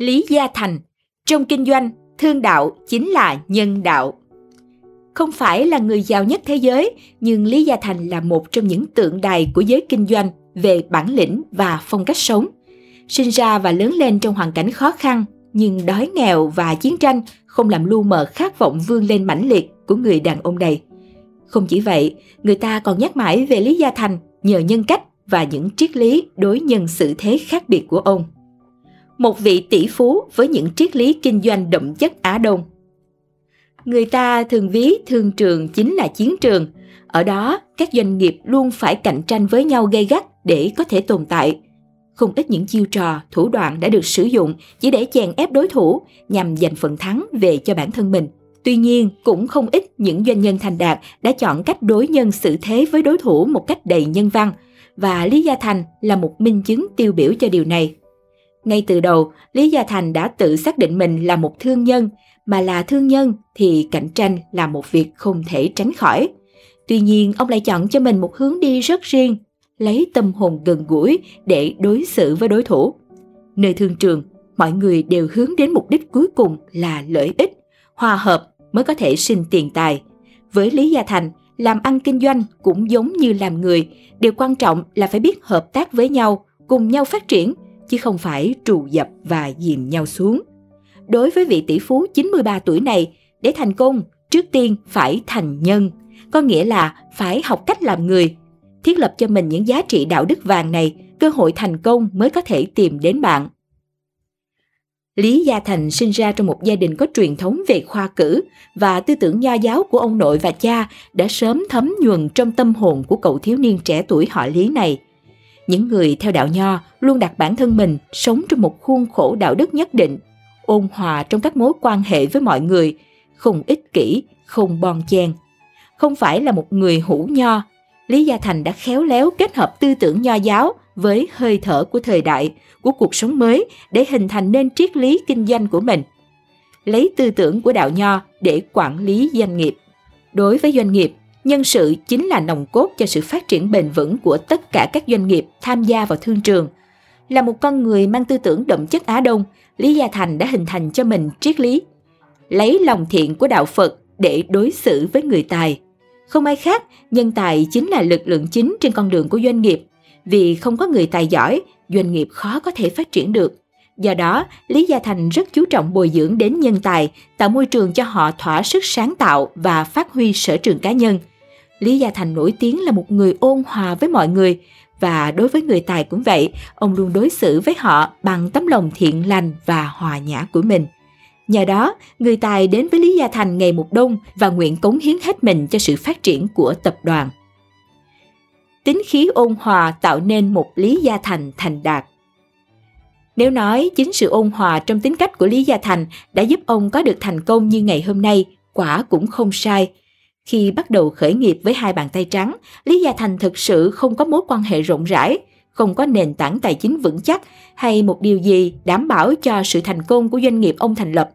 Lý Gia Thành, trong kinh doanh, thương đạo chính là nhân đạo. Không phải là người giàu nhất thế giới, nhưng Lý Gia Thành là một trong những tượng đài của giới kinh doanh về bản lĩnh và phong cách sống. Sinh ra và lớn lên trong hoàn cảnh khó khăn, nhưng đói nghèo và chiến tranh không làm lu mờ khát vọng vươn lên mãnh liệt của người đàn ông này. Không chỉ vậy, người ta còn nhắc mãi về Lý Gia Thành nhờ nhân cách và những triết lý đối nhân xử thế khác biệt của ông. Một vị tỷ phú với những triết lý kinh doanh đậm chất Á Đông. Người ta thường ví thương trường chính là chiến trường. Ở đó, các doanh nghiệp luôn phải cạnh tranh với nhau gay gắt để có thể tồn tại. Không ít những chiêu trò, thủ đoạn đã được sử dụng chỉ để chèn ép đối thủ nhằm giành phần thắng về cho bản thân mình. Tuy nhiên, cũng không ít những doanh nhân thành đạt đã chọn cách đối nhân xử thế với đối thủ một cách đầy nhân văn, và Lý Gia Thành là một minh chứng tiêu biểu cho điều này. Ngay từ đầu, Lý Gia Thành đã tự xác định mình là một thương nhân, mà là thương nhân thì cạnh tranh là một việc không thể tránh khỏi. Tuy nhiên, ông lại chọn cho mình một hướng đi rất riêng, lấy tâm hồn gần gũi để đối xử với đối thủ. Nơi thương trường, mọi người đều hướng đến mục đích cuối cùng là lợi ích, hòa hợp mới có thể sinh tiền tài. Với Lý Gia Thành, làm ăn kinh doanh cũng giống như làm người, điều quan trọng là phải biết hợp tác với nhau, cùng nhau phát triển, chứ không phải trù dập và dìm nhau xuống. Đối với vị tỷ phú 93 tuổi này, để thành công, trước tiên phải thành nhân, có nghĩa là phải học cách làm người, thiết lập cho mình những giá trị đạo đức vàng này, cơ hội thành công mới có thể tìm đến bạn. Lý Gia Thành sinh ra trong một gia đình có truyền thống về khoa cử và tư tưởng nho giáo của ông nội và cha đã sớm thấm nhuần trong tâm hồn của cậu thiếu niên trẻ tuổi họ Lý này. Những người theo đạo nho luôn đặt bản thân mình sống trong một khuôn khổ đạo đức nhất định, ôn hòa trong các mối quan hệ với mọi người, không ích kỷ, không bon chen. Không phải là một người hữu nho, Lý Gia Thành đã khéo léo kết hợp tư tưởng nho giáo với hơi thở của thời đại, của cuộc sống mới để hình thành nên triết lý kinh doanh của mình. Lấy tư tưởng của đạo nho để quản lý doanh nghiệp. Đối với doanh nghiệp, nhân sự chính là nòng cốt cho sự phát triển bền vững của tất cả các doanh nghiệp tham gia vào thương trường. Là một con người mang tư tưởng đậm chất Á Đông, Lý Gia Thành đã hình thành cho mình triết lý. Lấy lòng thiện của đạo Phật để đối xử với người tài. Không ai khác, nhân tài chính là lực lượng chính trên con đường của doanh nghiệp vì không có người tài giỏi, doanh nghiệp khó có thể phát triển được. Do đó, Lý Gia Thành rất chú trọng bồi dưỡng đến nhân tài, tạo môi trường cho họ thỏa sức sáng tạo và phát huy sở trường cá nhân. Lý Gia Thành nổi tiếng là một người ôn hòa với mọi người, và đối với người tài cũng vậy, ông luôn đối xử với họ bằng tấm lòng thiện lành và hòa nhã của mình. Nhờ đó, người tài đến với Lý Gia Thành ngày một đông và nguyện cống hiến hết mình cho sự phát triển của tập đoàn tính khí ôn hòa tạo nên một Lý Gia Thành thành đạt. Nếu nói chính sự ôn hòa trong tính cách của Lý Gia Thành đã giúp ông có được thành công như ngày hôm nay, quả cũng không sai. Khi bắt đầu khởi nghiệp với hai bàn tay trắng, Lý Gia Thành thực sự không có mối quan hệ rộng rãi, không có nền tảng tài chính vững chắc hay một điều gì đảm bảo cho sự thành công của doanh nghiệp ông thành lập.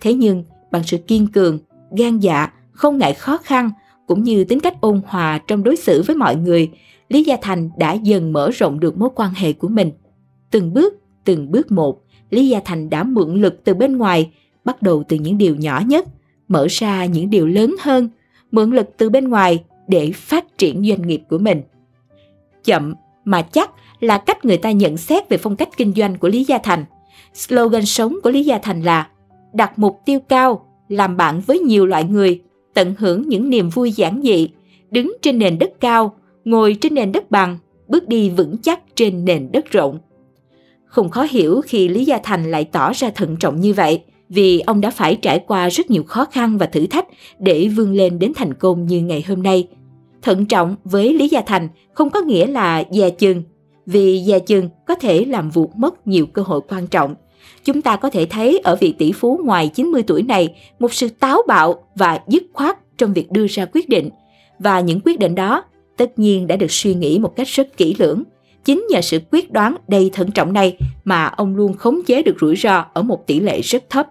Thế nhưng, bằng sự kiên cường, gan dạ, không ngại khó khăn, cũng như tính cách ôn hòa trong đối xử với mọi người, Lý Gia Thành đã dần mở rộng được mối quan hệ của mình. Từng bước, từng bước một, Lý Gia Thành đã mượn lực từ bên ngoài, bắt đầu từ những điều nhỏ nhất, mở ra những điều lớn hơn, mượn lực từ bên ngoài để phát triển doanh nghiệp của mình. Chậm mà chắc là cách người ta nhận xét về phong cách kinh doanh của Lý Gia Thành. Slogan sống của Lý Gia Thành là đặt mục tiêu cao, làm bạn với nhiều loại người, tận hưởng những niềm vui giản dị, đứng trên nền đất cao, ngồi trên nền đất bằng, bước đi vững chắc trên nền đất rộng. Không khó hiểu khi Lý Gia Thành lại tỏ ra thận trọng như vậy, vì ông đã phải trải qua rất nhiều khó khăn và thử thách để vươn lên đến thành công như ngày hôm nay. Thận trọng với Lý Gia Thành không có nghĩa là dè chừng, vì dè chừng có thể làm vụt mất nhiều cơ hội quan trọng. Chúng ta có thể thấy ở vị tỷ phú ngoài 90 tuổi này một sự táo bạo và dứt khoát trong việc đưa ra quyết định. Và những quyết định đó tất nhiên đã được suy nghĩ một cách rất kỹ lưỡng. Chính nhờ sự quyết đoán đầy thận trọng này mà ông luôn khống chế được rủi ro ở một tỷ lệ rất thấp.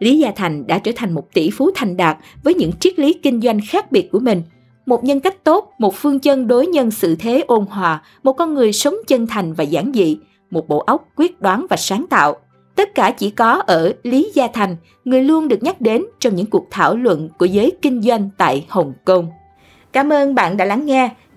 Lý Gia Thành đã trở thành một tỷ phú thành đạt với những triết lý kinh doanh khác biệt của mình. Một nhân cách tốt, một phương chân đối nhân sự thế ôn hòa, một con người sống chân thành và giản dị, một bộ óc quyết đoán và sáng tạo. Tất cả chỉ có ở Lý Gia Thành, người luôn được nhắc đến trong những cuộc thảo luận của giới kinh doanh tại Hồng Kông. Cảm ơn bạn đã lắng nghe.